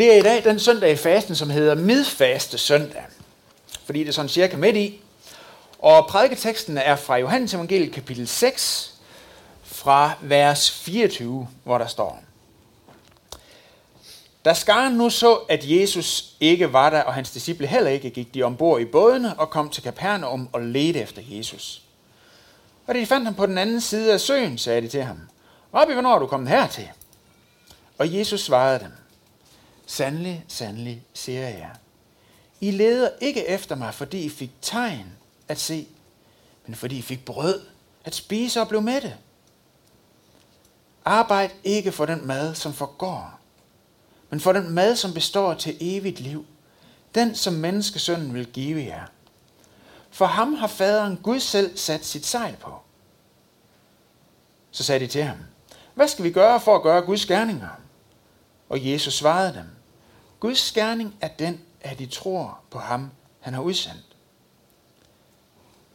Det er i dag den søndag i fasten, som hedder midfaste søndag. Fordi det er sådan cirka midt i. Og prædiketeksten er fra Johannes evangeliet kapitel 6, fra vers 24, hvor der står. Da skaren nu så, at Jesus ikke var der, og hans disciple heller ikke, gik de ombord i bådene og kom til Kapernaum og ledte efter Jesus. Og da de fandt ham på den anden side af søen, sagde de til ham, Rabbi, hvornår er du kommet hertil? Og Jesus svarede dem, Sandelig, sandelig, siger jeg. I leder ikke efter mig, fordi I fik tegn at se, men fordi I fik brød at spise og blev mætte. Arbejd ikke for den mad, som forgår, men for den mad, som består til evigt liv, den som menneskesønnen vil give jer. For ham har faderen Gud selv sat sit sejl på. Så sagde de til ham, hvad skal vi gøre for at gøre Guds gerninger? Og Jesus svarede dem, Guds gerning er den, at de tror på ham, han har udsendt.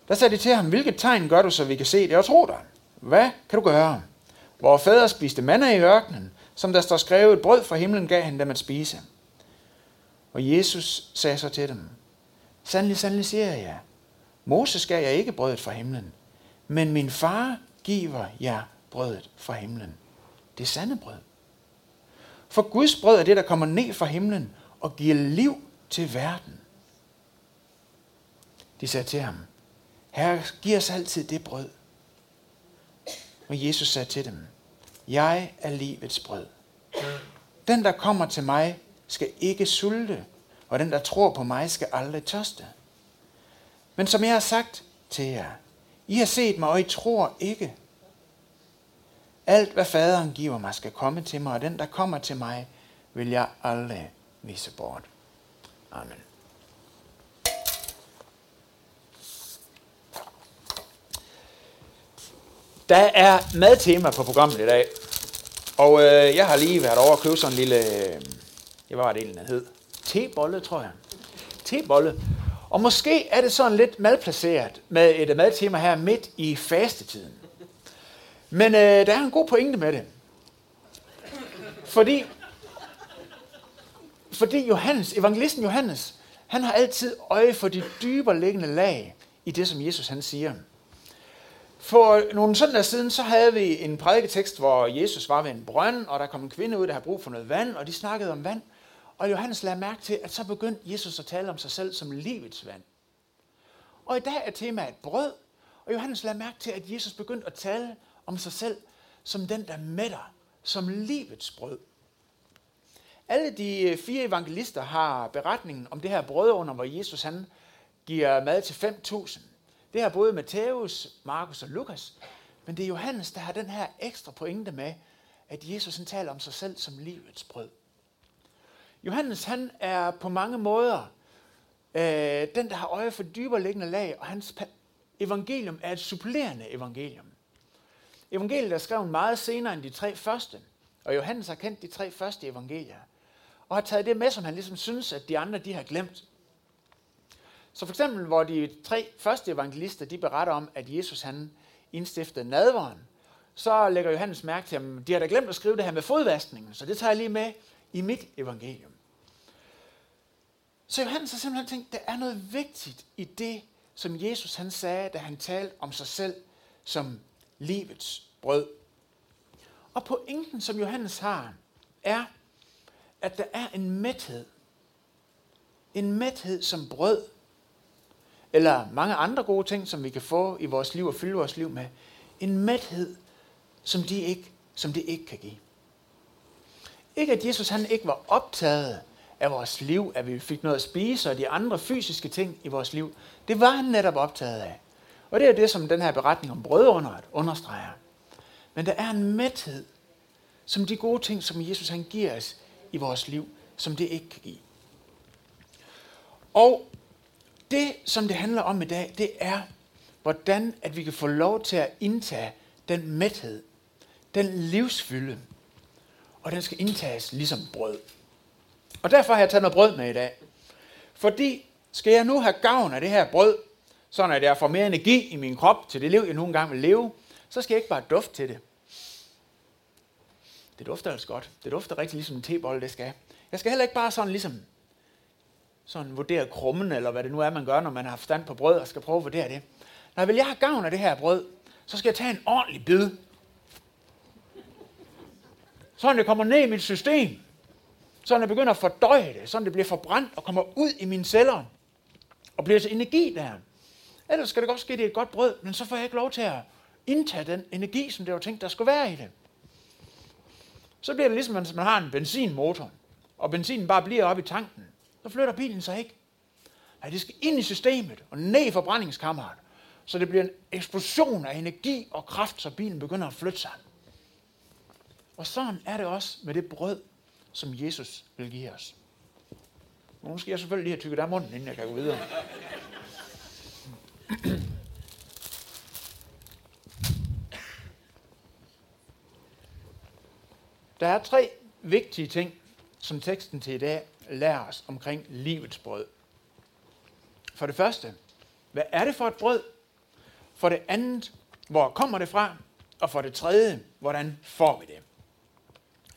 Der sagde de til ham, hvilket tegn gør du, så vi kan se det og tro dig? Hvad kan du gøre? Vores fædre spiste manna i ørkenen, som der står skrevet, brød fra himlen gav han dem at spise. Og Jesus sagde så til dem, Sandelig, sandelig siger jeg, Moses gav jeg ikke brødet fra himlen, men min far giver jer brødet fra himlen. Det er sande brød. For Guds brød er det, der kommer ned fra himlen og giver liv til verden. De sagde til ham, Herre, giv os altid det brød. Og Jesus sagde til dem, Jeg er livets brød. Den, der kommer til mig, skal ikke sulte, og den, der tror på mig, skal aldrig tørste. Men som jeg har sagt til jer, I har set mig, og I tror ikke. Alt, hvad faderen giver mig, skal komme til mig, og den, der kommer til mig, vil jeg aldrig vise bort. Amen. Der er madtema på programmet i dag. Og øh, jeg har lige været over og købe sådan en lille, øh, hvad var det egentlig, den hed? Tebolle, tror jeg. Tebolle. Og måske er det sådan lidt malplaceret med et madtema her midt i fastetiden. Men øh, der er en god pointe med det. Fordi, fordi Johannes, evangelisten Johannes, han har altid øje for de dybere liggende lag i det, som Jesus han siger. For nogle søndage siden, så havde vi en prædiketekst, hvor Jesus var ved en brønd, og der kom en kvinde ud, der havde brug for noget vand, og de snakkede om vand. Og Johannes lagde mærke til, at så begyndte Jesus at tale om sig selv som livets vand. Og i dag er temaet brød, og Johannes lagde mærke til, at Jesus begyndte at tale om sig selv som den, der mætter, som livets brød. Alle de øh, fire evangelister har beretningen om det her brød under, hvor Jesus han giver mad til 5.000. Det har både Matthæus, Markus og Lukas. Men det er Johannes, der har den her ekstra pointe med, at Jesus han taler om sig selv som livets brød. Johannes han er på mange måder øh, den, der har øje for dybere liggende lag, og hans evangelium er et supplerende evangelium. Evangeliet er skrevet meget senere end de tre første, og Johannes har kendt de tre første evangelier, og har taget det med, som han ligesom synes, at de andre de har glemt. Så for eksempel, hvor de tre første evangelister, de beretter om, at Jesus han indstiftede nadveren, så lægger Johannes mærke til, at de har da glemt at skrive det her med fodvaskningen, så det tager jeg lige med i mit evangelium. Så Johannes har simpelthen tænkt, der er noget vigtigt i det, som Jesus han sagde, da han talte om sig selv som livets brød. Og pointen, som Johannes har, er, at der er en mæthed. En mæthed som brød, eller mange andre gode ting, som vi kan få i vores liv og fylde vores liv med. En mæthed, som, de ikke, som de ikke kan give. Ikke at Jesus han ikke var optaget af vores liv, at vi fik noget at spise og de andre fysiske ting i vores liv. Det var han netop optaget af. Og det er det, som den her beretning om brødunderet understreger. Men der er en mæthed, som de gode ting, som Jesus han giver os i vores liv, som det ikke kan give. Og det, som det handler om i dag, det er, hvordan at vi kan få lov til at indtage den mæthed, den livsfylde, og den skal indtages ligesom brød. Og derfor har jeg taget noget brød med i dag. Fordi skal jeg nu have gavn af det her brød, så at jeg får mere energi i min krop til det liv, jeg nogle gange vil leve, så skal jeg ikke bare dufte til det. Det dufter altså godt. Det dufter rigtig ligesom en tebolle, det skal. Jeg skal heller ikke bare sådan ligesom sådan vurdere krummen, eller hvad det nu er, man gør, når man har forstand på brød, og skal prøve at vurdere det. Når vil jeg have gavn af det her brød, så skal jeg tage en ordentlig bid. Sådan det kommer ned i mit system. Sådan jeg begynder at fordøje det. Sådan det bliver forbrændt og kommer ud i mine celler. Og bliver til energi der. Ellers skal det godt ske, at det er et godt brød, men så får jeg ikke lov til at indtage den energi, som det var tænkt, der skulle være i det. Så bliver det ligesom, at man har en benzinmotor, og benzinen bare bliver oppe i tanken. Så flytter bilen sig ikke. Nej, det skal ind i systemet og ned i forbrændingskammeret, så det bliver en eksplosion af energi og kraft, så bilen begynder at flytte sig. Og sådan er det også med det brød, som Jesus vil give os. Nu skal jeg selvfølgelig lige have tykket af munden, inden jeg kan gå videre. Der er tre vigtige ting, som teksten til i dag lærer os omkring livets brød. For det første, hvad er det for et brød? For det andet, hvor kommer det fra? Og for det tredje, hvordan får vi det?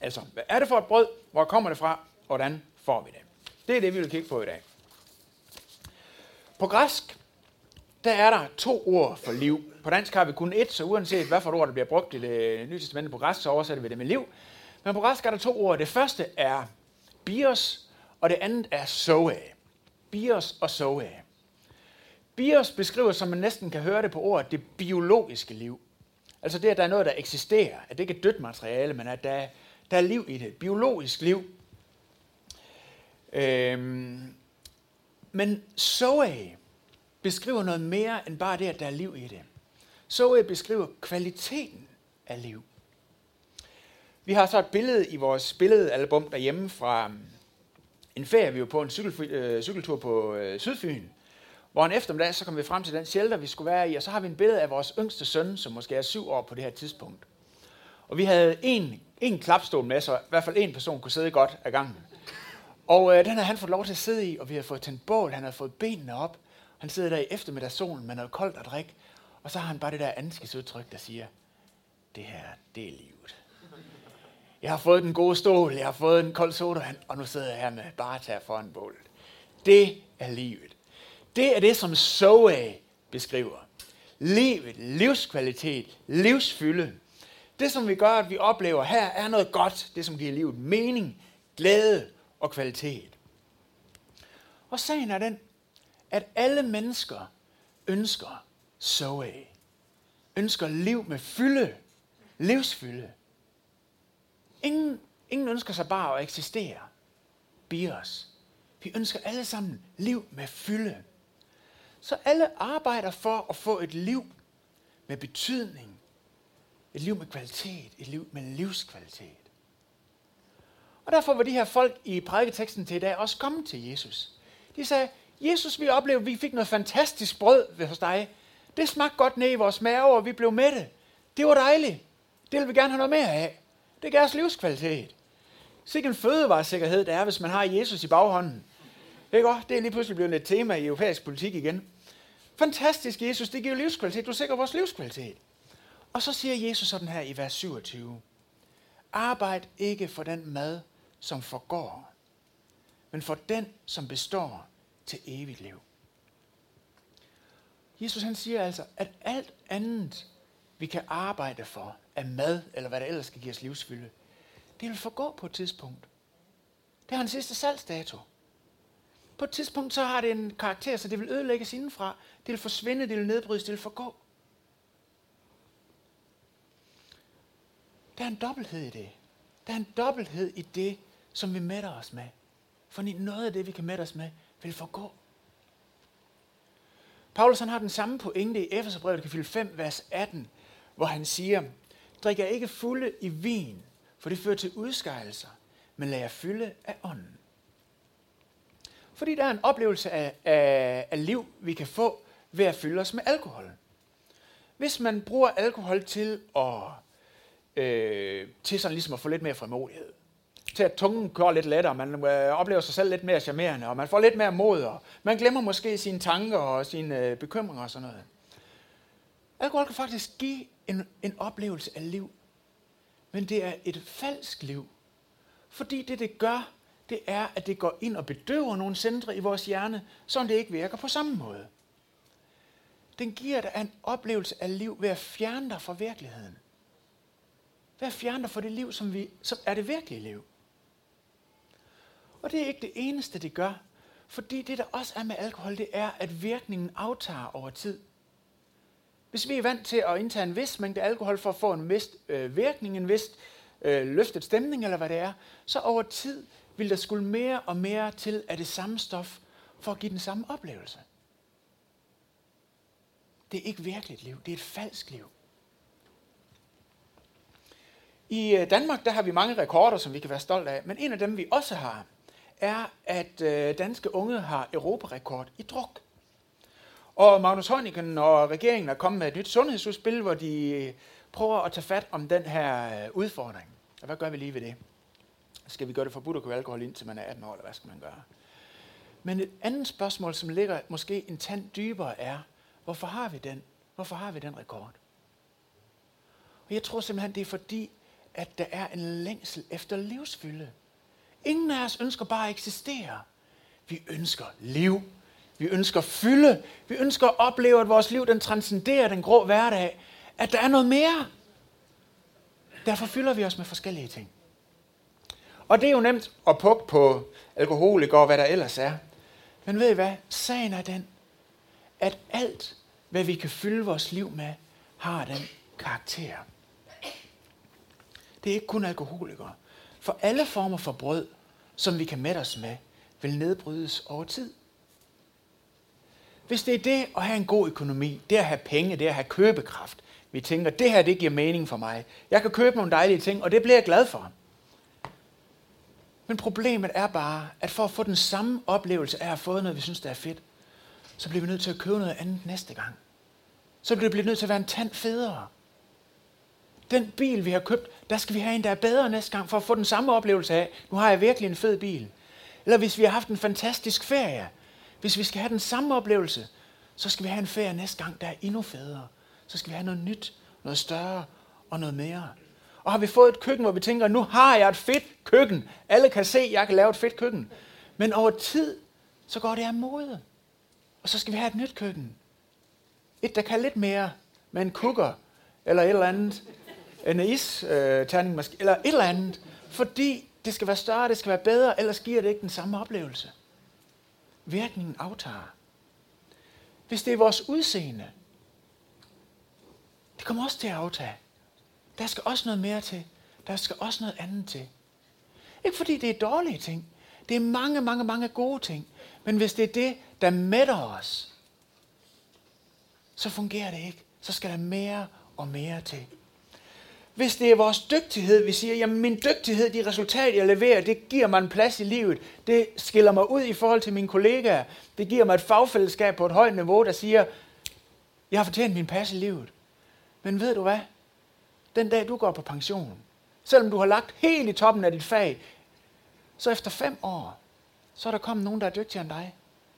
Altså, hvad er det for et brød? Hvor kommer det fra? Hvordan får vi det? Det er det, vi vil kigge på i dag. På græsk, der er der to ord for liv. På dansk har vi kun et, så uanset hvad for et ord, der bliver brugt i det nye testamente på græsk, så oversætter vi det med liv. Men på græsk er der to ord. Det første er bios, og det andet er zoe. Bios og zoe. Bios beskriver, som man næsten kan høre det på ordet, det biologiske liv. Altså det, at der er noget, der eksisterer. At det ikke er dødt materiale, men at der, der er liv i det. Biologisk liv. Øhm, men Zoe beskriver noget mere end bare det, at der er liv i det. Zoe beskriver kvaliteten af liv. Vi har så et billede i vores billedalbum derhjemme fra mm, en ferie, vi var på en cykel, øh, cykeltur på øh, Sydfyn, hvor en eftermiddag, så kom vi frem til den shelter, vi skulle være i, og så har vi en billede af vores yngste søn, som måske er syv år på det her tidspunkt. Og vi havde en, en klapstol med, så i hvert fald en person kunne sidde godt ad gangen. Og øh, den havde han fået lov til at sidde i, og vi har fået tændt bål, han har fået benene op. Han sidder der i eftermiddagssolen med noget koldt at drikke, og så har han bare det der ansigtsudtryk, der siger, det her, det er livet. Jeg har fået den gode stol, jeg har fået en kold sodavand, og nu sidder jeg her med bare tager foran bålet. Det er livet. Det er det, som Zoe beskriver. Livet, livskvalitet, livsfylde. Det, som vi gør, at vi oplever her, er noget godt. Det, som giver livet mening, glæde og kvalitet. Og sagen er den, at alle mennesker ønsker Zoe. Ønsker liv med fylde. Livsfylde. Ingen, ingen ønsker sig bare at eksistere. Bios. Vi ønsker alle sammen liv med fylde. Så alle arbejder for at få et liv med betydning. Et liv med kvalitet. Et liv med livskvalitet. Og derfor var de her folk i prædiketeksten til i dag også kommet til Jesus. De sagde, Jesus, vi oplevede, at vi fik noget fantastisk brød ved hos dig. Det smagte godt ned i vores mave, og vi blev mætte. Det var dejligt. Det vil vi gerne have noget mere af. Det gav os livskvalitet. Sikke en fødevaresikkerhed, der er, hvis man har Jesus i baghånden. Ikke også? Det er lige pludselig blevet et tema i europæisk politik igen. Fantastisk, Jesus, det giver livskvalitet. Du sikrer vores livskvalitet. Og så siger Jesus sådan her i vers 27. Arbejd ikke for den mad, som forgår, men for den, som består til evigt liv. Jesus han siger altså, at alt andet, vi kan arbejde for, af mad, eller hvad der ellers skal give os livsfylde, det vil forgå på et tidspunkt. Det har en sidste salgsdato. På et tidspunkt så har det en karakter, så det vil ødelægges indenfra. Det vil forsvinde, det vil nedbrydes, det vil forgå. Der er en dobbelthed i det. Der er en dobbelthed i det, som vi mætter os med. For noget af det, vi kan mætte os med, vil forgå. Paulus han har den samme pointe i Efeserbrevet kapitel 5, vers 18, hvor han siger, Drik jer ikke fulde i vin, for det fører til udskejelser, men lad jer fylde af ånden. Fordi der er en oplevelse af, af, af liv, vi kan få ved at fylde os med alkohol. Hvis man bruger alkohol til at øh, til sådan ligesom at få lidt mere frimodighed. Til at tungen kører lidt lettere, man øh, oplever sig selv lidt mere charmerende, og man får lidt mere mod, og man glemmer måske sine tanker og sine øh, bekymringer og sådan noget. Alkohol kan faktisk give en, en oplevelse af liv. Men det er et falsk liv. Fordi det, det gør, det er, at det går ind og bedøver nogle centre i vores hjerne, så det ikke virker på samme måde. Den giver dig en oplevelse af liv ved at fjerne dig fra virkeligheden. Ved at fjerne dig fra det liv, som, vi, som er det virkelige liv. Og det er ikke det eneste, det gør. Fordi det, der også er med alkohol, det er, at virkningen aftager over tid. Hvis vi er vant til at indtage en vis mængde alkohol for at få en vis øh, virkning, en vis øh, løftet stemning eller hvad det er, så over tid vil der skulle mere og mere til af det samme stof for at give den samme oplevelse. Det er ikke virkeligt liv, det er et falsk liv. I øh, Danmark der har vi mange rekorder, som vi kan være stolte af, men en af dem vi også har, er, at øh, danske unge har europarekord i druk. Og Magnus Heunicke og regeringen er kommet med et nyt sundhedsudspil, hvor de øh, prøver at tage fat om den her øh, udfordring. Og hvad gør vi lige ved det? Skal vi gøre det forbudt at købe alkohol indtil man er 18 år, eller hvad skal man gøre? Men et andet spørgsmål, som ligger måske en tand dybere, er, hvorfor har vi den? Hvorfor har vi den rekord? Og jeg tror simpelthen, det er fordi, at der er en længsel efter livsfylde. Ingen af os ønsker bare at eksistere. Vi ønsker liv. Vi ønsker fylde. Vi ønsker at opleve, at vores liv den transcenderer den grå hverdag. At der er noget mere. Derfor fylder vi os med forskellige ting. Og det er jo nemt at pukke på alkoholikere og hvad der ellers er. Men ved I hvad? Sagen er den, at alt, hvad vi kan fylde vores liv med, har den karakter. Det er ikke kun alkoholikere. For alle former for brød, som vi kan mætte os med, vil nedbrydes over tid. Hvis det er det at have en god økonomi, det at have penge, det at have købekraft, vi tænker, det her det giver mening for mig. Jeg kan købe nogle dejlige ting, og det bliver jeg glad for. Men problemet er bare, at for at få den samme oplevelse af at have fået noget, vi synes, der er fedt, så bliver vi nødt til at købe noget andet næste gang. Så bliver vi nødt til at være en tand federe. Den bil, vi har købt, der skal vi have en, der er bedre næste gang, for at få den samme oplevelse af, nu har jeg virkelig en fed bil. Eller hvis vi har haft en fantastisk ferie, hvis vi skal have den samme oplevelse, så skal vi have en ferie næste gang, der er endnu federe. Så skal vi have noget nyt, noget større og noget mere. Og har vi fået et køkken, hvor vi tænker, nu har jeg et fedt køkken. Alle kan se, at jeg kan lave et fedt køkken. Men over tid, så går det af mode. Og så skal vi have et nyt køkken. Et, der kan lidt mere med en kukker, eller et eller andet, en is øh, måske, eller et eller andet. Fordi det skal være større, det skal være bedre, ellers giver det ikke den samme oplevelse. Virkningen aftager. Hvis det er vores udseende, det kommer også til at aftage. Der skal også noget mere til. Der skal også noget andet til. Ikke fordi det er dårlige ting. Det er mange, mange, mange gode ting. Men hvis det er det, der mætter os, så fungerer det ikke. Så skal der mere og mere til. Hvis det er vores dygtighed, vi siger, jamen min dygtighed, de resultater, jeg leverer, det giver mig en plads i livet. Det skiller mig ud i forhold til mine kollegaer. Det giver mig et fagfællesskab på et højt niveau, der siger, jeg har fortjent min plads i livet. Men ved du hvad? Den dag du går på pension, selvom du har lagt helt i toppen af dit fag, så efter fem år, så er der kommet nogen, der er dygtigere end dig.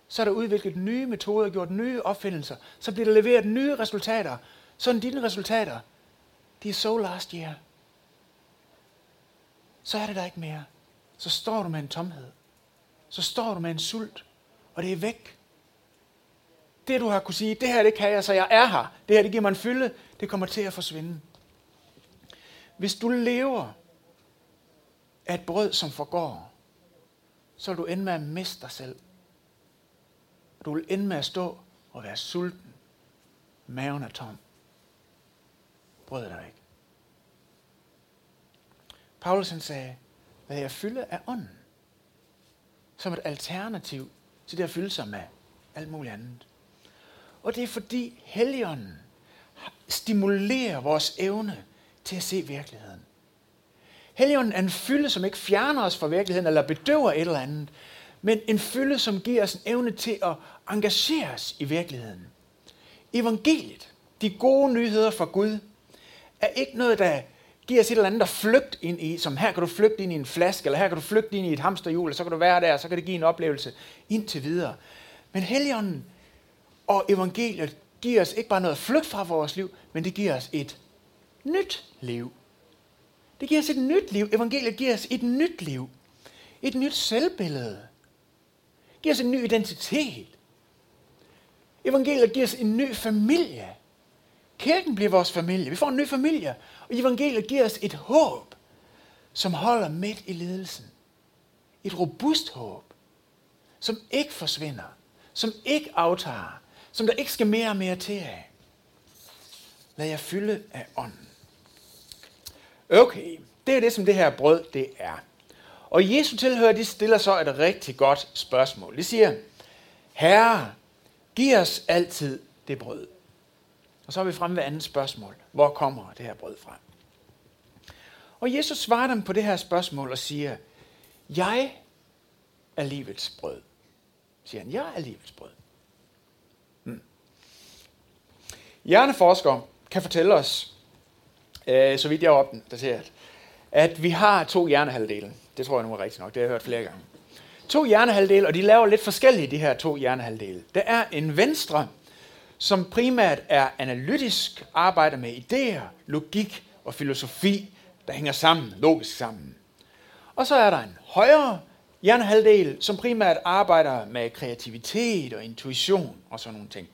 Så er der udviklet nye metoder, gjort nye opfindelser. Så bliver der leveret nye resultater. Sådan dine resultater, det er so last year. Så er det der ikke mere. Så står du med en tomhed. Så står du med en sult. Og det er væk. Det du har kunne sige, det her det kan jeg, så jeg er her. Det her det giver mig en fylde. Det kommer til at forsvinde. Hvis du lever af et brød, som forgår, så vil du ende med at miste dig selv. Du vil ende med at stå og være sulten. Maven er tom brød er ikke. Paulus han sagde, lad jeg fylde af ånden. Som et alternativ til det at fylde sig med alt muligt andet. Og det er fordi Helligånden stimulerer vores evne til at se virkeligheden. Helligånden er en fylde, som ikke fjerner os fra virkeligheden eller bedøver et eller andet, men en fylde, som giver os en evne til at engagere os i virkeligheden. Evangeliet, de gode nyheder fra Gud, er ikke noget, der giver os et eller andet at flygte ind i, som her kan du flygte ind i en flaske, eller her kan du flygte ind i et hamsterhjul, og så kan du være der, og så kan det give en oplevelse indtil videre. Men Helligånden og evangeliet giver os ikke bare noget at flygte fra vores liv, men det giver os et nyt liv. Det giver os et nyt liv. Evangeliet giver os et nyt liv. Et nyt selvbillede. Det giver os en ny identitet. Evangeliet giver os en ny familie. Kirken bliver vores familie. Vi får en ny familie. Og evangeliet giver os et håb, som holder midt i lidelsen. Et robust håb, som ikke forsvinder, som ikke aftager, som der ikke skal mere og mere til af. Lad jer fylde af ånden. Okay, det er det, som det her brød det er. Og Jesu tilhører, de stiller så et rigtig godt spørgsmål. De siger, Herre, giv os altid det brød. Og så er vi fremme ved andet spørgsmål. Hvor kommer det her brød fra? Og Jesus svarer dem på det her spørgsmål og siger, jeg er livets brød. Siger han, jeg er livets brød. Hmm. Hjerneforskere kan fortælle os, øh, så vidt jeg er opdateret, at vi har to hjernehalvdele. Det tror jeg nu er rigtigt nok, det har jeg hørt flere gange. To hjernehalvdele, og de laver lidt forskellige, de her to hjernehalvdele. Der er en venstre, som primært er analytisk, arbejder med idéer, logik og filosofi, der hænger sammen, logisk sammen. Og så er der en højere hjernehalvdel, som primært arbejder med kreativitet og intuition og sådan nogle ting.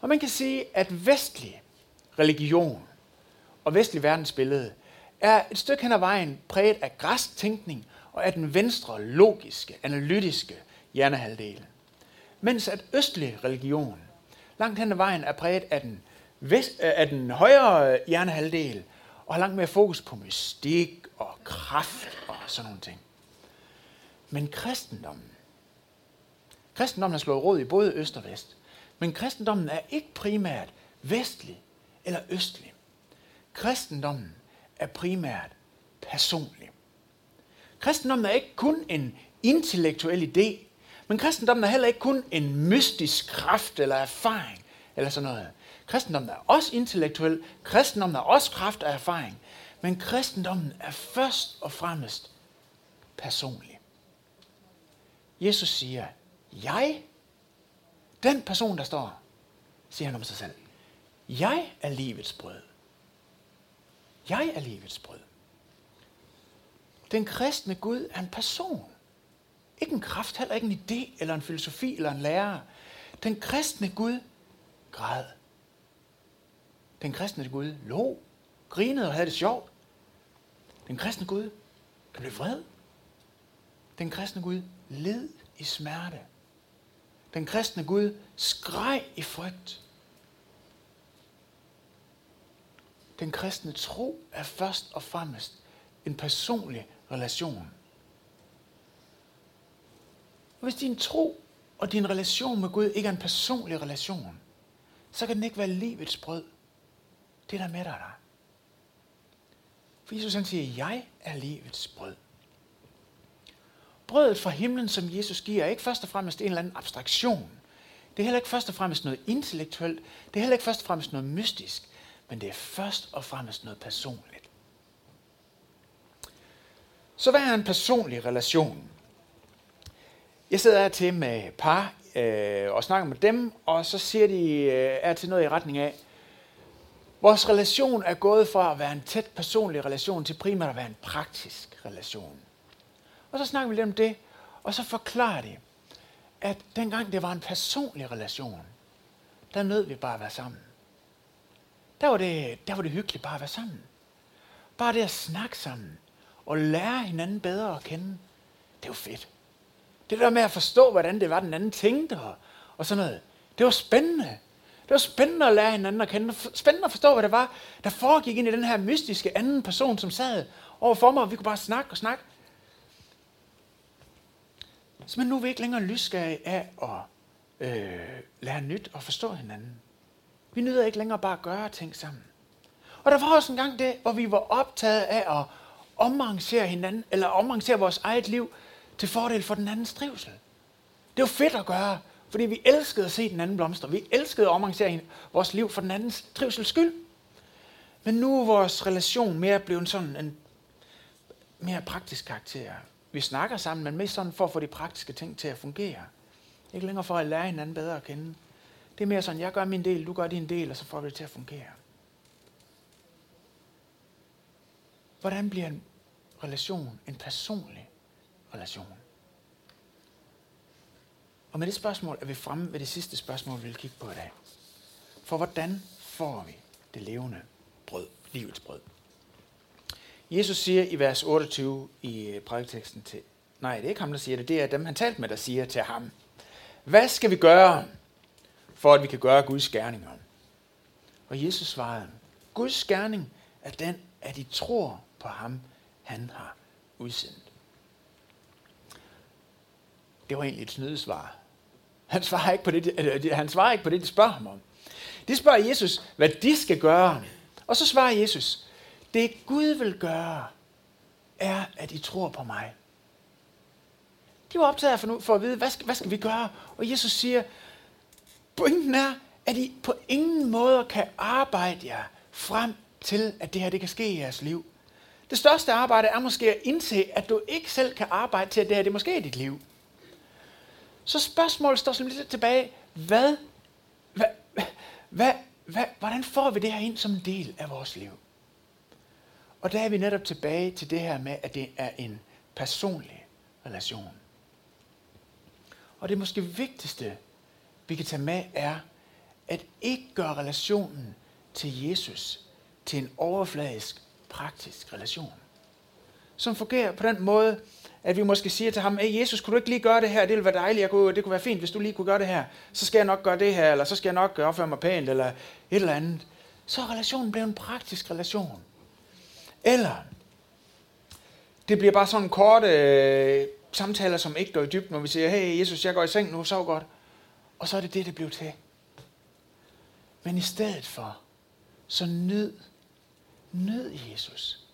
Og man kan sige, at vestlig religion og vestlig verdensbillede er et stykke hen ad vejen præget af græsk tænkning og af den venstre, logiske, analytiske hjernehalvdel. Mens at østlig religion langt hen ad vejen er præget af den, vest, øh, af den højere øh, hjernehalvdel og har langt mere fokus på mystik og kraft og sådan nogle ting. Men kristendommen, kristendommen har slået råd i både øst og vest, men kristendommen er ikke primært vestlig eller østlig. Kristendommen er primært personlig. Kristendommen er ikke kun en intellektuel idé, men kristendommen er heller ikke kun en mystisk kraft eller erfaring eller sådan noget. Kristendommen er også intellektuel, kristendommen er også kraft og erfaring, men kristendommen er først og fremmest personlig. Jesus siger, jeg, den person, der står, siger han om sig selv, jeg er livets brød. Jeg er livets brød. Den kristne Gud er en person. Ikke en kraft, heller ikke en idé, eller en filosofi, eller en lærer. Den kristne Gud græd. Den kristne Gud lå, grinede og havde det sjovt. Den kristne Gud kan blive vred. Den kristne Gud led i smerte. Den kristne Gud skreg i frygt. Den kristne tro er først og fremmest en personlig relation. Og hvis din tro og din relation med Gud ikke er en personlig relation, så kan den ikke være livets brød. Det der med dig. For Jesus han siger, jeg er livets brød. Brødet fra himlen, som Jesus giver, er ikke først og fremmest en eller anden abstraktion. Det er heller ikke først og fremmest noget intellektuelt. Det er heller ikke først og fremmest noget mystisk. Men det er først og fremmest noget personligt. Så hvad er en personlig relation? Jeg sidder her til med par øh, og snakker med dem, og så siger de øh, er til noget i retning af, vores relation er gået fra at være en tæt personlig relation til primært at være en praktisk relation. Og så snakker vi lidt om det, og så forklarer de, at dengang det var en personlig relation, der nød vi bare at være sammen. Der var det, der var det hyggeligt bare at være sammen. Bare det at snakke sammen og lære hinanden bedre at kende, det var fedt. Det der med at forstå, hvordan det var, den anden tænkte og, og sådan noget, det var spændende. Det var spændende at lære hinanden at kende. Spændende at forstå, hvad det var, der foregik ind i den her mystiske anden person, som sad overfor mig, og vi kunne bare snakke og snakke. Så men nu er vi ikke længere lysgage af at øh, lære nyt og forstå hinanden. Vi nyder ikke længere bare at gøre ting sammen. Og der var også en gang det, hvor vi var optaget af at omarrangere hinanden, eller omarrangere vores eget liv til fordel for den andens trivsel. Det var fedt at gøre, fordi vi elskede at se den anden blomstre. Vi elskede at omarrangere vores liv for den andens trivsels skyld. Men nu er vores relation mere blevet sådan en mere praktisk karakter. Vi snakker sammen, men mest sådan for at få de praktiske ting til at fungere. Ikke længere for at lære hinanden bedre at kende. Det er mere sådan, jeg gør min del, du gør din del, og så får vi det til at fungere. hvordan bliver en relation en personlig relation? Og med det spørgsmål er vi fremme ved det sidste spørgsmål, vi vil kigge på i dag. For hvordan får vi det levende brød, livets brød? Jesus siger i vers 28 i øh, prædiketeksten til, nej, det er ikke ham, der siger det, det er dem, han talte med, der siger til ham, hvad skal vi gøre, for at vi kan gøre Guds gerninger? Og Jesus svarede, Guds gerning er den, at I tror på ham, han har udsendt. Det var egentlig et snydesvar. Han svarer ikke på det, øh, øh, han svarer ikke på det, de spørger ham om. De spørger Jesus, hvad de skal gøre. Og så svarer Jesus, det Gud vil gøre, er, at I tror på mig. De var optaget for, for at vide, hvad skal, hvad skal vi gøre? Og Jesus siger, pointen er, at I på ingen måde kan arbejde jer frem til, at det her det kan ske i jeres liv. Det største arbejde er måske at indse, at du ikke selv kan arbejde til, at det her det måske er dit liv. Så spørgsmålet står sådan lidt tilbage. Hvad, hvad, hvad, hvad, hvordan får vi det her ind som en del af vores liv? Og der er vi netop tilbage til det her med, at det er en personlig relation. Og det måske vigtigste, vi kan tage med, er, at ikke gøre relationen til Jesus til en overfladisk, praktisk relation. Som fungerer på den måde, at vi måske siger til ham, hey, Jesus, kunne du ikke lige gøre det her? Det ville være dejligt. Jeg kunne, det kunne være fint, hvis du lige kunne gøre det her. Så skal jeg nok gøre det her, eller så skal jeg nok opføre mig pænt, eller et eller andet. Så er relationen blevet en praktisk relation. Eller det bliver bare sådan en kort øh, samtaler, som ikke går i dybden, når vi siger, hey Jesus, jeg går i seng nu, sov godt. Og så er det det, det bliver til. Men i stedet for, så nyd, nyd Jesus.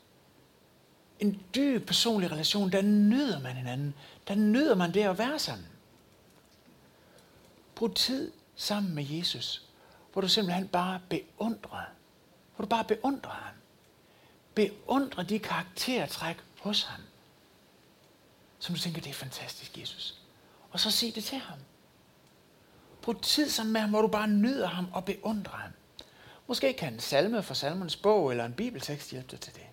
En dyb personlig relation, der nyder man hinanden. Der nyder man det at være sammen. Brug tid sammen med Jesus, hvor du simpelthen bare beundrer. Hvor du bare beundrer ham. Beundrer de karaktertræk hos ham. Som du tænker, det er fantastisk, Jesus. Og så sig det til ham. Brug tid sammen med ham, hvor du bare nyder ham og beundrer ham. Måske kan en salme fra salmernes bog eller en bibeltekst hjælpe dig til det.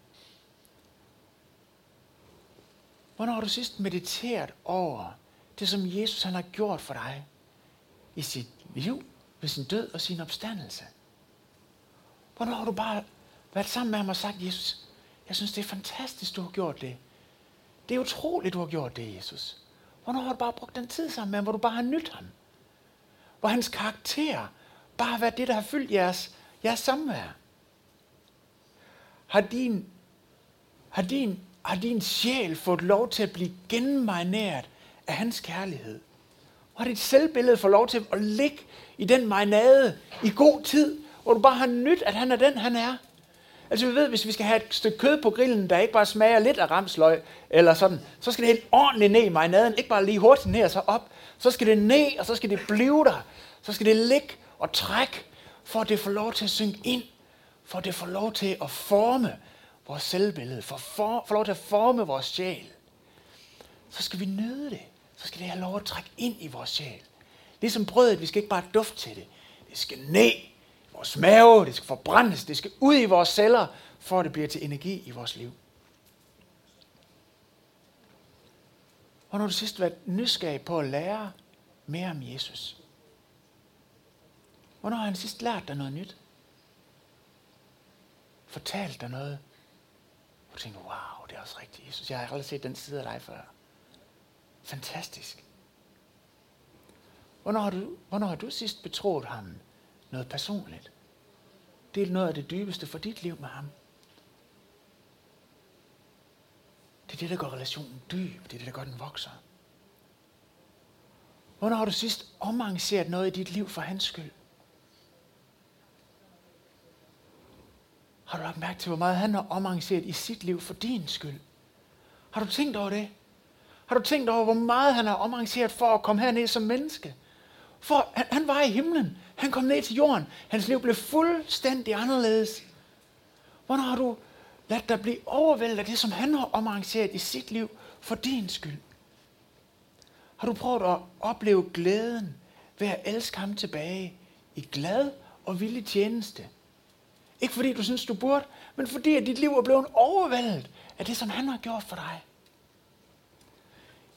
Hvornår har du sidst mediteret over det, som Jesus han har gjort for dig i sit liv, ved sin død og sin opstandelse? Hvornår har du bare været sammen med ham og sagt, Jesus, jeg synes, det er fantastisk, du har gjort det. Det er utroligt, du har gjort det, Jesus. Hvornår har du bare brugt den tid sammen med ham, hvor du bare har nydt ham? Hvor hans karakter bare har været det, der har fyldt jeres, jeres samvær. Har din, har, din, har din sjæl fået lov til at blive genmarineret af hans kærlighed? Og har dit selvbillede fået lov til at ligge i den marinade i god tid, hvor du bare har nyt, at han er den, han er? Altså vi ved, hvis vi skal have et stykke kød på grillen, der ikke bare smager lidt af ramsløg, eller sådan, så skal det helt ordentligt ned i marinaden, ikke bare lige hurtigt ned og så op. Så skal det ned, og så skal det blive der. Så skal det ligge og trække, for at det får lov til at synke ind. For at det får lov til at forme vores selvbillede, for for, lov til at forme vores sjæl. Så skal vi nyde det. Så skal det have lov at trække ind i vores sjæl. Ligesom brødet, vi skal ikke bare dufte til det. Det skal ned vores mave, det skal forbrændes, det skal ud i vores celler, for at det bliver til energi i vores liv. Og har du sidst været nysgerrig på at lære mere om Jesus? Hvornår har han sidst lært dig noget nyt? Fortalt dig noget? Tænkte, wow, det er også rigtigt, Jesus. Jeg har aldrig set den side af dig før. Fantastisk. Hvornår har du, hvornår har du sidst betroet ham noget personligt. Det er noget af det dybeste for dit liv med ham. Det er det, der gør relationen dyb. Det er det, der gør den vokser. Hvornår har du sidst omarrangeret noget i dit liv for hans skyld? Har du lagt mærke til, hvor meget han har omarrangeret i sit liv for din skyld? Har du tænkt over det? Har du tænkt over, hvor meget han har omarrangeret for at komme herned som menneske? For han, han var i himlen. Han kom ned til jorden. Hans liv blev fuldstændig anderledes. Hvornår har du ladt dig blive overvældet af det, som han har omarrangeret i sit liv for din skyld? Har du prøvet at opleve glæden ved at elske ham tilbage i glad og villig tjeneste? Ikke fordi du synes, du burde, men fordi at dit liv er blevet overvældet af det, som han har gjort for dig.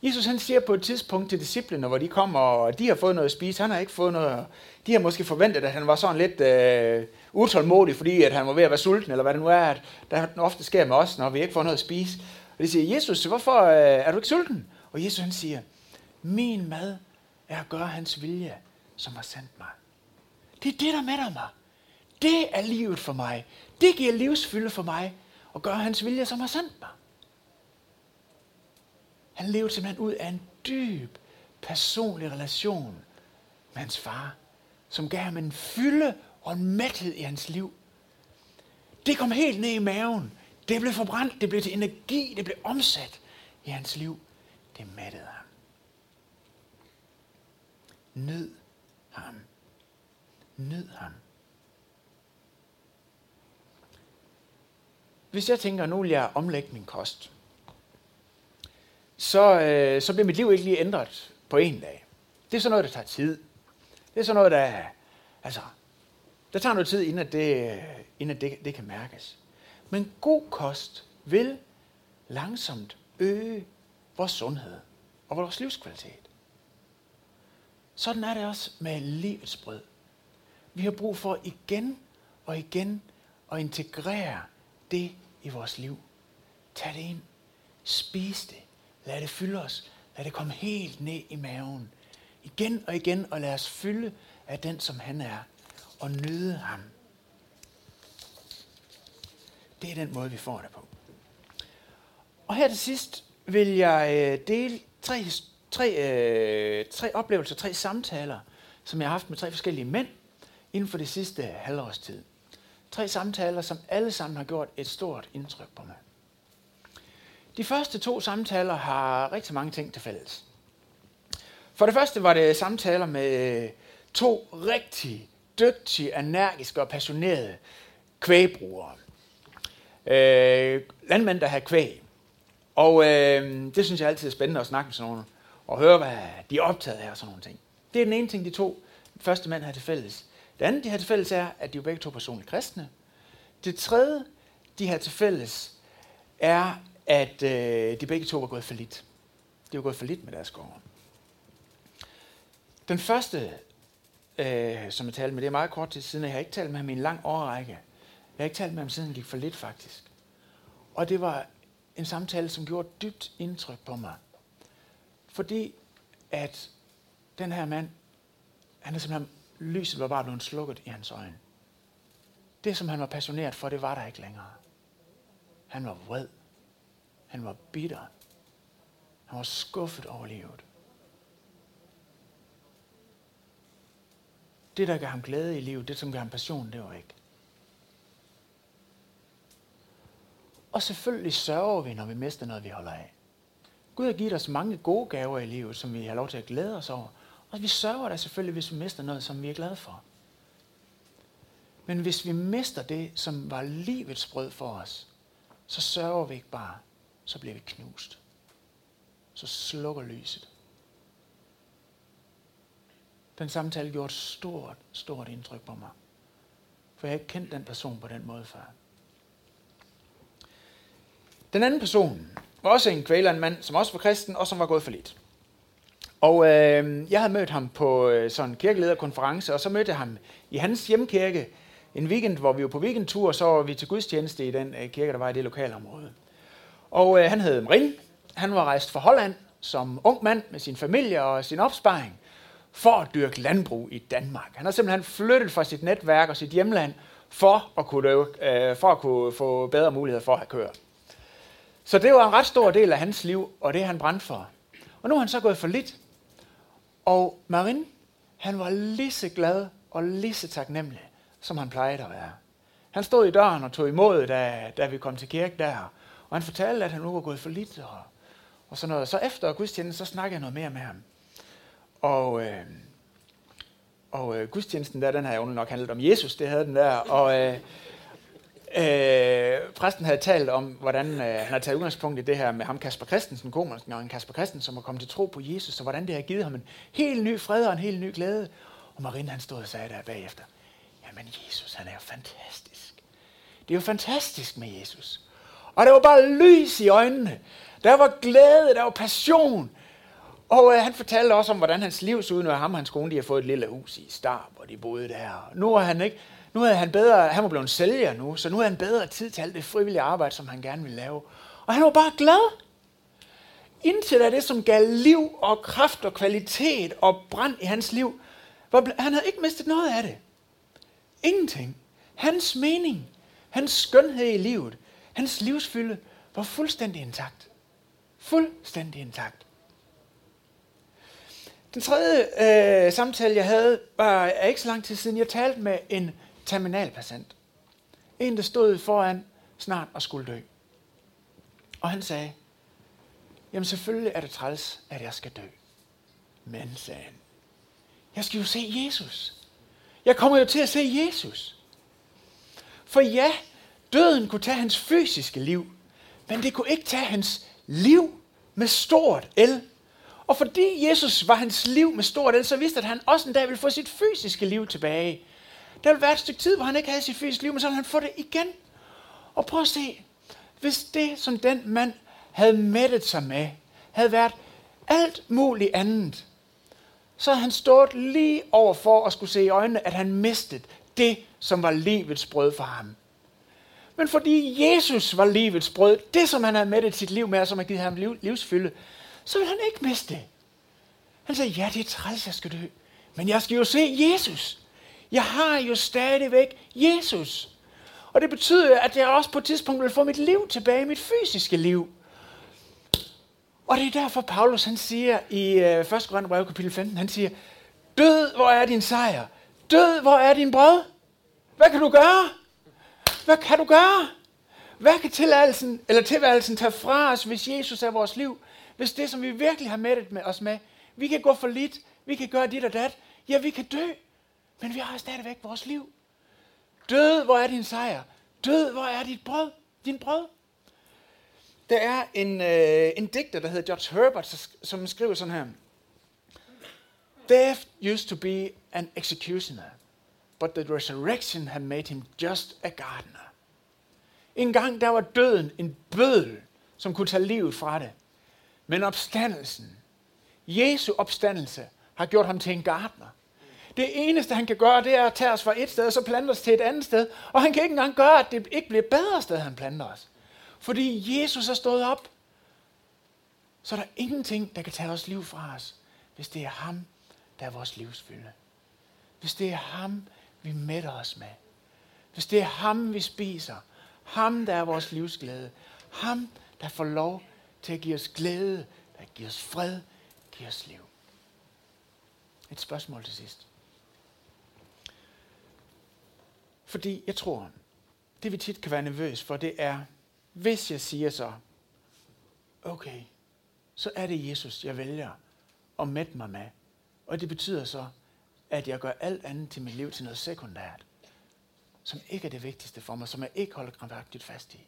Jesus han siger på et tidspunkt til disciplene, hvor de kommer, og de har fået noget at spise, han har ikke fået noget. De har måske forventet, at han var sådan lidt øh, utålmodig, fordi at han var ved at være sulten, eller hvad det nu er, at der ofte sker med os, når vi ikke får noget at spise. Og de siger, Jesus, hvorfor øh, er du ikke sulten? Og Jesus han siger, min mad er at gøre hans vilje, som har sendt mig. Det er det, der mætter mig. Det er livet for mig. Det giver livsfylde for mig og gør hans vilje, som har sendt mig. Han levede simpelthen ud af en dyb, personlig relation med hans far, som gav ham en fylde og en mæthed i hans liv. Det kom helt ned i maven. Det blev forbrændt, det blev til energi, det blev omsat i hans liv. Det mættede ham. Nyd ham. Nyd ham. Hvis jeg tænker, nu vil jeg omlægge min kost, så, øh, så bliver mit liv ikke lige ændret på en dag. Det er sådan noget, der tager tid. Det er sådan noget, der, altså, der tager noget tid, inden, det, inden det, det kan mærkes. Men god kost vil langsomt øge vores sundhed og vores livskvalitet. Sådan er det også med livets brød. Vi har brug for igen og igen at integrere det i vores liv. Tag det ind. Spis det. Lad det fylde os. Lad det komme helt ned i maven. Igen og igen, og lad os fylde af den, som han er, og nyde ham. Det er den måde, vi får det på. Og her til sidst vil jeg øh, dele tre, tre, øh, tre oplevelser, tre samtaler, som jeg har haft med tre forskellige mænd inden for det sidste halvårs tid. Tre samtaler, som alle sammen har gjort et stort indtryk på mig. De første to samtaler har rigtig mange ting til fælles. For det første var det samtaler med to rigtig dygtige, energiske og passionerede kvægbrugere. Øh, landmænd, der har kvæg. Og øh, det synes jeg altid er spændende at snakke med sådan nogle, og høre, hvad de er optaget af og sådan nogle ting. Det er den ene ting, de to første mænd har til fælles. Det andet, de har til fælles, er, at de er begge to personligt kristne. Det tredje, de har til fælles, er, at øh, de begge to var gået for lidt. De var gået for lidt med deres gård. Den første, øh, som jeg talte med, det er meget kort tid siden, jeg har ikke talt med ham i en lang årrække. Jeg har ikke talt med ham siden han gik for lidt, faktisk. Og det var en samtale, som gjorde dybt indtryk på mig. Fordi at den her mand, han er simpelthen, lyset var bare blevet slukket i hans øjne. Det, som han var passioneret for, det var der ikke længere. Han var vred. Han var bitter. Han var skuffet over livet. Det, der gav ham glæde i livet, det, som gav ham passion, det var ikke. Og selvfølgelig sørger vi, når vi mister noget, vi holder af. Gud har givet os mange gode gaver i livet, som vi har lov til at glæde os over. Og vi sørger da selvfølgelig, hvis vi mister noget, som vi er glade for. Men hvis vi mister det, som var livets brød for os, så sørger vi ikke bare, så bliver vi knust. Så slukker lyset. Den samtale gjorde et stort, stort indtryk på mig. For jeg har ikke kendt den person på den måde før. Den anden person var også en kvælermand, som også var kristen, og som var gået for lidt. Og øh, jeg havde mødt ham på øh, sådan en kirkelederkonference, og så mødte jeg ham i hans hjemkirke en weekend, hvor vi var på weekendtur, og så var vi til gudstjeneste i den øh, kirke, der var i det lokale område. Og øh, han hed Marin. Han var rejst fra Holland som ung mand med sin familie og sin opsparing for at dyrke landbrug i Danmark. Han har simpelthen flyttet fra sit netværk og sit hjemland for at kunne, øh, for at kunne få bedre muligheder for at have. Så det var en ret stor del af hans liv, og det han brændte for. Og nu er han så gået for lidt. Og Marin, han var lige så glad og lige så taknemmelig, som han plejede at være. Han stod i døren og tog imod, da, da vi kom til kirke der. Og han fortalte, at han nu var gået for lidt og, og sådan noget. Så efter gudstjenesten, så snakkede jeg noget mere med ham. Og, øh, og øh, gudstjenesten der, den har jo nok handlet om Jesus, det havde den der. Og øh, øh, præsten havde talt om, hvordan øh, han har taget udgangspunkt i det her med ham, Kasper Christensen, komersken, og en Kasper Christensen, som var kommet til tro på Jesus, og hvordan det har givet ham en helt ny fred og en helt ny glæde. Og Marine han stod og sagde der bagefter, jamen Jesus, han er jo fantastisk. Det er jo fantastisk med Jesus. Og der var bare lys i øjnene. Der var glæde, der var passion. Og øh, han fortalte også om, hvordan hans liv så ud, når ham og hans kone de har fået et lille hus i Star, hvor de boede der. Nu er han ikke, nu er han bedre, han var blevet sælger nu, så nu havde han bedre tid til alt det frivillige arbejde, som han gerne vil lave. Og han var bare glad. Indtil da det, som gav liv og kraft og kvalitet og brand i hans liv, var, han havde ikke mistet noget af det. Ingenting. Hans mening, hans skønhed i livet, hans livsfylde var fuldstændig intakt. Fuldstændig intakt. Den tredje øh, samtale, jeg havde, var er ikke så lang tid siden. Jeg talte med en terminalpatient. En, der stod foran snart og skulle dø. Og han sagde, jamen selvfølgelig er det træls, at jeg skal dø. Men, sagde han, jeg skal jo se Jesus. Jeg kommer jo til at se Jesus. For ja, døden kunne tage hans fysiske liv, men det kunne ikke tage hans liv med stort L. Og fordi Jesus var hans liv med stort L, så vidste at han også en dag ville få sit fysiske liv tilbage. Der ville være et stykke tid, hvor han ikke havde sit fysiske liv, men så ville han få det igen. Og prøv at se, hvis det, som den mand havde mættet sig med, havde været alt muligt andet, så havde han stået lige over for at skulle se i øjnene, at han mistede det, som var livets brød for ham. Men fordi Jesus var livets brød, det som han havde mættet sit liv med, og som har givet ham liv, livsfylde, så vil han ikke miste det. Han sagde, ja, det er træls, jeg skal dø. Men jeg skal jo se Jesus. Jeg har jo stadigvæk Jesus. Og det betyder, at jeg også på et tidspunkt vil få mit liv tilbage, mit fysiske liv. Og det er derfor, Paulus han siger i 1. Øh, Korinther kapitel 15, han siger, Død, hvor er din sejr? Død, hvor er din brød? Hvad kan du gøre? Hvad kan du gøre? Hvad kan tilværelsen, eller tilværelsen tage fra os, hvis Jesus er vores liv? Hvis det, som vi virkelig har mættet med os med, vi kan gå for lidt, vi kan gøre dit og dat, ja, vi kan dø, men vi har stadigvæk vores liv. Død, hvor er din sejr? Død, hvor er dit brød? Din brød? Der er en, øh, en digter, der hedder George Herbert, som skriver sådan her. Death used to be an executioner, but the resurrection had made him just a gardener. En gang der var døden en bødel, som kunne tage livet fra det. Men opstandelsen, Jesu opstandelse, har gjort ham til en gartner. Det eneste, han kan gøre, det er at tage os fra et sted, og så plante os til et andet sted. Og han kan ikke engang gøre, at det ikke bliver bedre sted, han planter os. Fordi Jesus er stået op. Så er der ingenting, der kan tage os liv fra os, hvis det er ham, der er vores livsfylde. Hvis det er ham, vi mætter os med. Hvis det er ham, vi spiser. Ham, der er vores livsglæde. Ham, der får lov til at give os glæde, der giver os fred, giver os liv. Et spørgsmål til sidst. Fordi jeg tror, det vi tit kan være nervøs for, det er, hvis jeg siger så, okay, så er det Jesus, jeg vælger at mætte mig med. Og det betyder så, at jeg gør alt andet til mit liv til noget sekundært, som ikke er det vigtigste for mig, som jeg ikke holder krampagtigt fast i.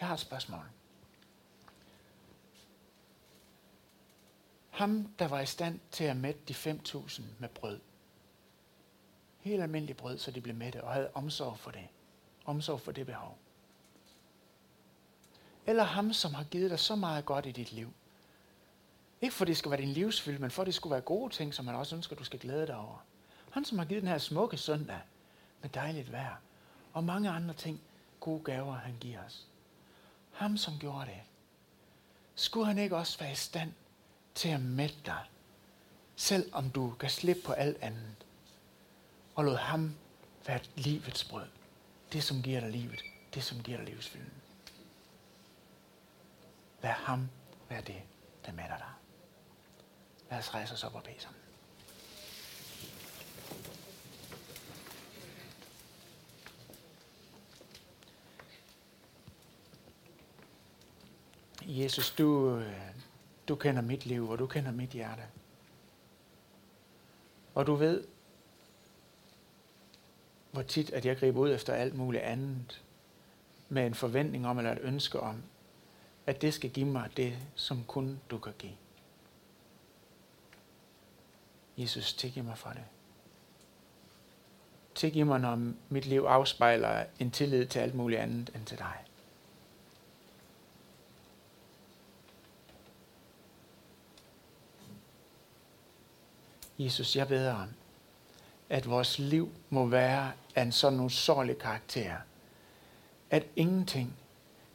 Jeg har et spørgsmål. Ham, der var i stand til at mætte de 5.000 med brød. Helt almindeligt brød, så de blev mætte, og havde omsorg for det. Omsorg for det behov. Eller ham, som har givet dig så meget godt i dit liv. Ikke for det skal være din livsfylde, men for det skulle være gode ting, som man også ønsker, du skal glæde dig over. Han, som har givet den her smukke søndag med dejligt vejr, og mange andre ting, gode gaver, han giver os. Ham, som gjorde det. Skulle han ikke også være i stand til at mætte dig, selv om du kan slippe på alt andet, og lod ham være livets brød. Det, som giver dig livet. Det, som giver dig livsfylden. Lad ham være det, der mætter dig. Lad os rejse os op og bede sammen. Jesus, du, øh, du kender mit liv, og du kender mit hjerte. Og du ved, hvor tit, at jeg griber ud efter alt muligt andet, med en forventning om, eller et ønske om, at det skal give mig det, som kun du kan give. Jesus, tilgiv mig for det. Tilgiv mig, når mit liv afspejler en tillid til alt muligt andet end til dig. Jesus, jeg beder om, at vores liv må være af en sådan usårlig karakter, at ingenting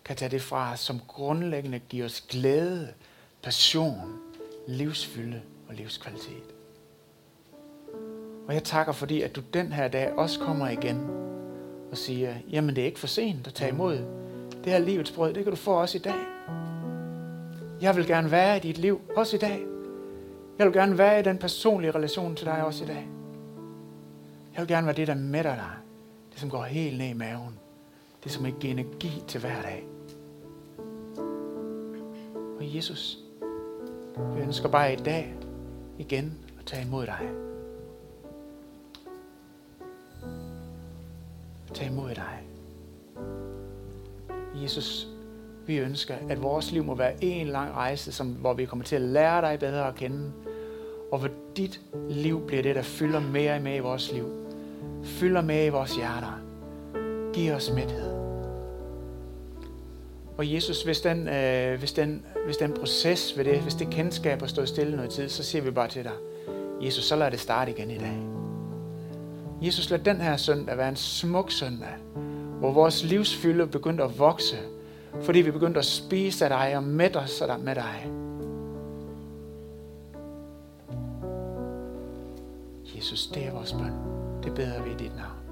kan tage det fra os, som grundlæggende giver os glæde, passion, livsfylde og livskvalitet. Og jeg takker fordi, at du den her dag også kommer igen og siger, jamen det er ikke for sent at tage imod det her livets brød, det kan du få også i dag. Jeg vil gerne være i dit liv, også i dag. Jeg vil gerne være i den personlige relation til dig også i dag. Jeg vil gerne være det, der mætter dig. Det, som går helt ned i maven. Det, som giver energi til hver dag. Og Jesus, vi ønsker bare i dag igen at tage imod dig. Tag imod dig. Jesus, vi ønsker, at vores liv må være en lang rejse, som, hvor vi kommer til at lære dig bedre at kende. Og hvor dit liv bliver det, der fylder mere og mere i vores liv. Fylder med i vores hjerter. Giv os mæthed. Og Jesus, hvis den, øh, hvis, den, hvis den proces ved det, hvis det kendskab har stået stille noget tid, så siger vi bare til dig, Jesus, så lad det starte igen i dag. Jesus, lad den her søndag være en smuk søndag, hvor vores livsfylde begyndte at vokse, fordi vi begyndte at spise af dig og mætte os med dig. Jesus, det er vores bøn. Det beder vi i dit navn.